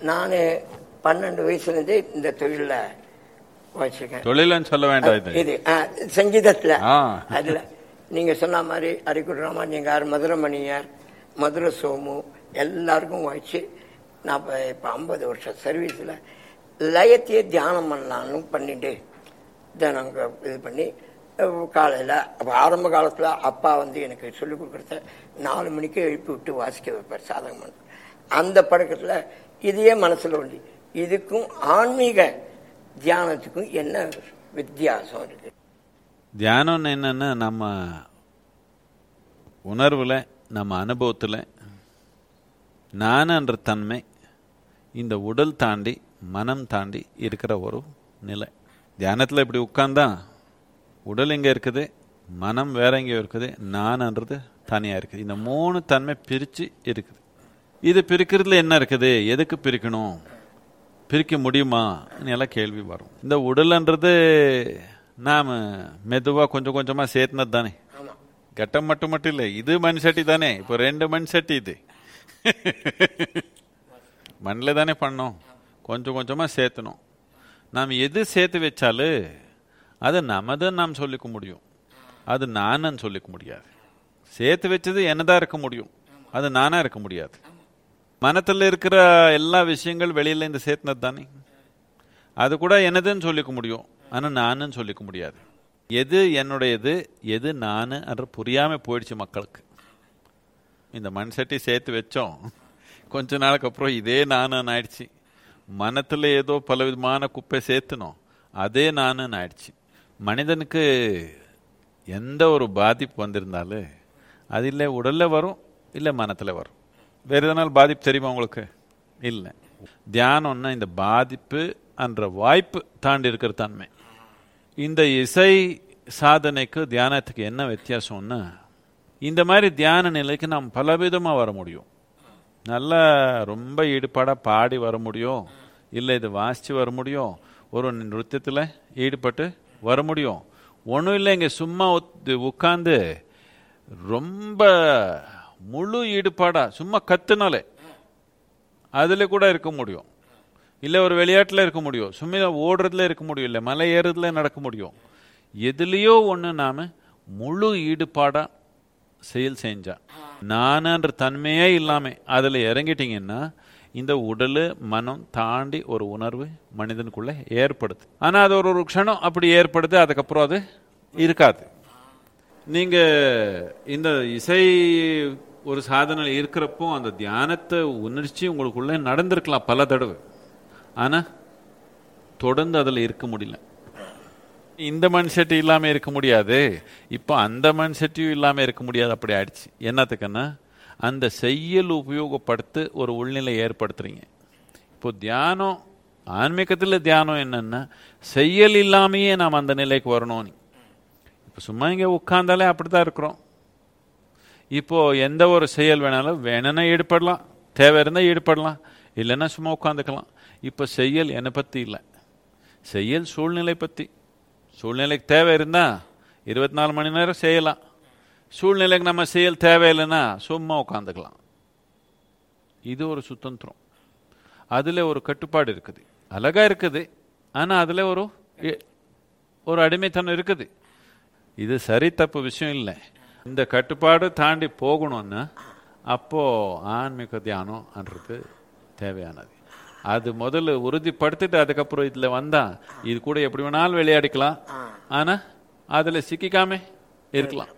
நான் பன்னெண்டு வயசுலேருந்தே இந்த தொழிலில் வச்சிருக்கேன். தொழிலன்னு சொல்ல வேண்டாம் இது. சங்கீதத்துல. அதுல நீங்க சொன்ன மாதிரி அரிக்குடி ராமாஜிங்கார் மதுரை மணியார் மதுரை சோமு எல்லாருக்கும் வச்சு நான் இப்போ இப்போ ஐம்பது வருஷம் சர்வீஸில் லயத்தையே தியானம் பண்ணலான்னு பண்ணிட்டு தினம் அங்க இது பண்ணி காலையில் அப்போ ஆரம்ப காலத்தில் அப்பா வந்து எனக்கு சொல்லிக் கொடுக்குறத நாலு மணிக்கு எழுப்பி விட்டு வாசிக்க வைப்பார் சாதகம் பண்ண அந்த பழக்கத்தில் இதையே மனசில் ஒண்டி. இதுக்கும் ஆன்மீக தியானத்துக்கும் என்ன வித்தியாசம் இருக்கு? தியானம்னு என்னன்னா நம்ம உணர்வில் நம்ம அனுபவத்தில் நானன்ற தன்மை இந்த உடல் தாண்டி மனம் தாண்டி இருக்கிற ஒரு நிலை. தியானத்தில் இப்படி உட்கார்ந்தா உடல் எங்கே இருக்குது மனம் வேற எங்கேயோ இருக்குது நான்ன்றது தனியாக இருக்குது. இந்த மூணு தன்மை பிரித்து இருக்குது. இது பிரிக்கிறதுல என்ன இருக்குது? எதுக்கு பிரிக்கணும்? பிரிக்க முடியுமா? எல்லாம் கேள்வி வரும். இந்த உடல்ன்றது நாம் மெதுவாக கொஞ்சம் கொஞ்சமாக சேர்த்துனது தானே. கட்டம் மட்டும் மட்டும் இல்லை இது மண் சட்டி தானே. இப்போ ரெண்டு மண் சட்டி இது. மண்ணில் தானே பண்ணோம். கொஞ்சம் கொஞ்சமாக சேர்த்தணும் நாம் எது சேர்த்து வச்சாலும் அது நமதுன்னு நாம் சொல்லிக்க முடியும். அது நானுன்னு சொல்லிக்க முடியாது. சேர்த்து வச்சது என்னதான் இருக்க முடியும்? அது நானா இருக்க முடியாது. மனத்தில் இருக்கிற எல்லா விஷயங்கள் வெளியில் இந்த சேர்த்துனது தானே? அது கூட எனதுன்னு சொல்லிக்க முடியும். ஆனால் நானுன்னு சொல்லிக்க முடியாது. எது என்னுடையது எது நான் என்று புரியாமல் போயிடுச்சு மக்களுக்கு. இந்த மண் சட்டி சேர்த்து வச்சோம். கொஞ்ச நாளுக்கு அப்புறம் இதே நானுன்னு ஆயிடுச்சு. மனத்தில் ஏதோ பல விதமான குப்பை சேர்த்துனோம். அதே நானுன்னு ஆயிடுச்சு. மனிதனுக்கு எந்த ஒரு பாதிப்பு வந்திருந்தாலும் அது இல்லை உடலில் வரும் இல்லை மனத்தில் வரும். வேறு எதனால் பாதிப்பு தெரியுமா உங்களுக்கு? இல்லை. தியானம்னா இந்த பாதிப்பு என்ற வாய்ப்பு தாண்டி இருக்கிற தன்மை. இந்த இசை சாதனைக்கு தியானத்துக்கு என்ன வித்தியாசம்னா இந்த மாதிரி தியான நிலைக்கு நாம் பலவிதமாக வர முடியும். நல்லா ரொம்ப ஈடுபாடாக பாடி வர முடியும். இல்லை இது வாசித்து வர முடியும். ஒரு நிருத்தியத்தில் ஈடுபட்டு வர முடியும். ஒன்றும் இல்லை இங்கே சும்மா உட்காந்து ரொம்ப முழு ஈடுபாடா சும்மா கத்துனாலே. அதில் கூட இருக்க முடியும். இல்லை ஒரு விளையாட்டில் இருக்க முடியும். சும்மா ஓடுறதுல இருக்க முடியும். இல்லை மலை ஏறுறதுல நடக்க முடியும். எதுலேயோ ஒன்று நாம் முழு ஈடுபாடா செயல் செஞ்சா. நானன்ற தன்மையே இல்லாம அதில் இறங்கிட்டீங்கன்னா இந்த உடல் மனம் தாண்டி ஒரு உணர்வு மனிதனுக்குள்ள ஏற்படுது. ஆனால் அது ஒரு ஒரு க்ஷணம் அப்படி ஏற்படுது அதுக்கப்புறம் அது இருக்காது. நீங்க இந்த இசை ஒரு சாதனையில் இருக்கிறப்போ அந்த தியானத்தை உணர்ச்சி உங்களுக்குள்ளே நடந்திருக்கலாம் பல தடவை. ஆனால் தொடர்ந்து அதில் இருக்க முடியல. இந்த மண் சட்டி இல்லாமல் இருக்க முடியாது. இப்போ அந்த மண் சட்டியும் இல்லாமல் இருக்க முடியாது. அப்படி ஆயிடுச்சு. என்னத்துக்குன்னா அந்த செய்யல் உபயோகப்படுத்து ஒரு உள்நிலை ஏற்படுத்துறீங்க. இப்போ தியானம் ஆன்மீகத்தில் தியானம் என்னென்னா செய்யல் இல்லாமையே நாம் அந்த நிலைக்கு வரணும்னு இப்போ சும்மா இங்கே உட்காந்தாலே அப்படி தான் இருக்கிறோம். இப்போ எந்த ஒரு செயல் வேணாலும் வேணும்னா ஈடுபடலாம். தேவை இருந்தால் ஈடுபடலாம். இல்லைன்னா சும்மா உட்காந்துக்கலாம். இப்போ செயல் என்னை பற்றி இல்லை. செயல் சூழ்நிலை பற்றி சூழ்நிலைக்கு தேவை இருந்தால் இருபத்தி நாலு மணி நேரம் செய்யலாம். சூழ்நிலைக்கு நம்ம செயல் தேவையில்லைன்னா சும்மா உட்காந்துக்கலாம். இது ஒரு சுதந்திரம். அதில் ஒரு கட்டுப்பாடு இருக்குது. அழகாக இருக்குது. ஆனால் அதில் ஒரு ஒரு அடிமைத்தனம் இருக்குது. இது சரி தப்பு விஷயம் இல்லை. இந்த கட்டுப்பாடு தாண்டி போகணும்னா அப்போ ஆன்மீக தியானம்ன்றது தேவையானது. அது முதல்ல உறுதிப்படுத்திட்டு அதுக்கப்புறம் இதில் வந்தா இது கூட எப்படி வேணாலும் விளையாடிக்கலாம். ஆனால் அதில் சிக்கிக்காம இருக்கலாம்.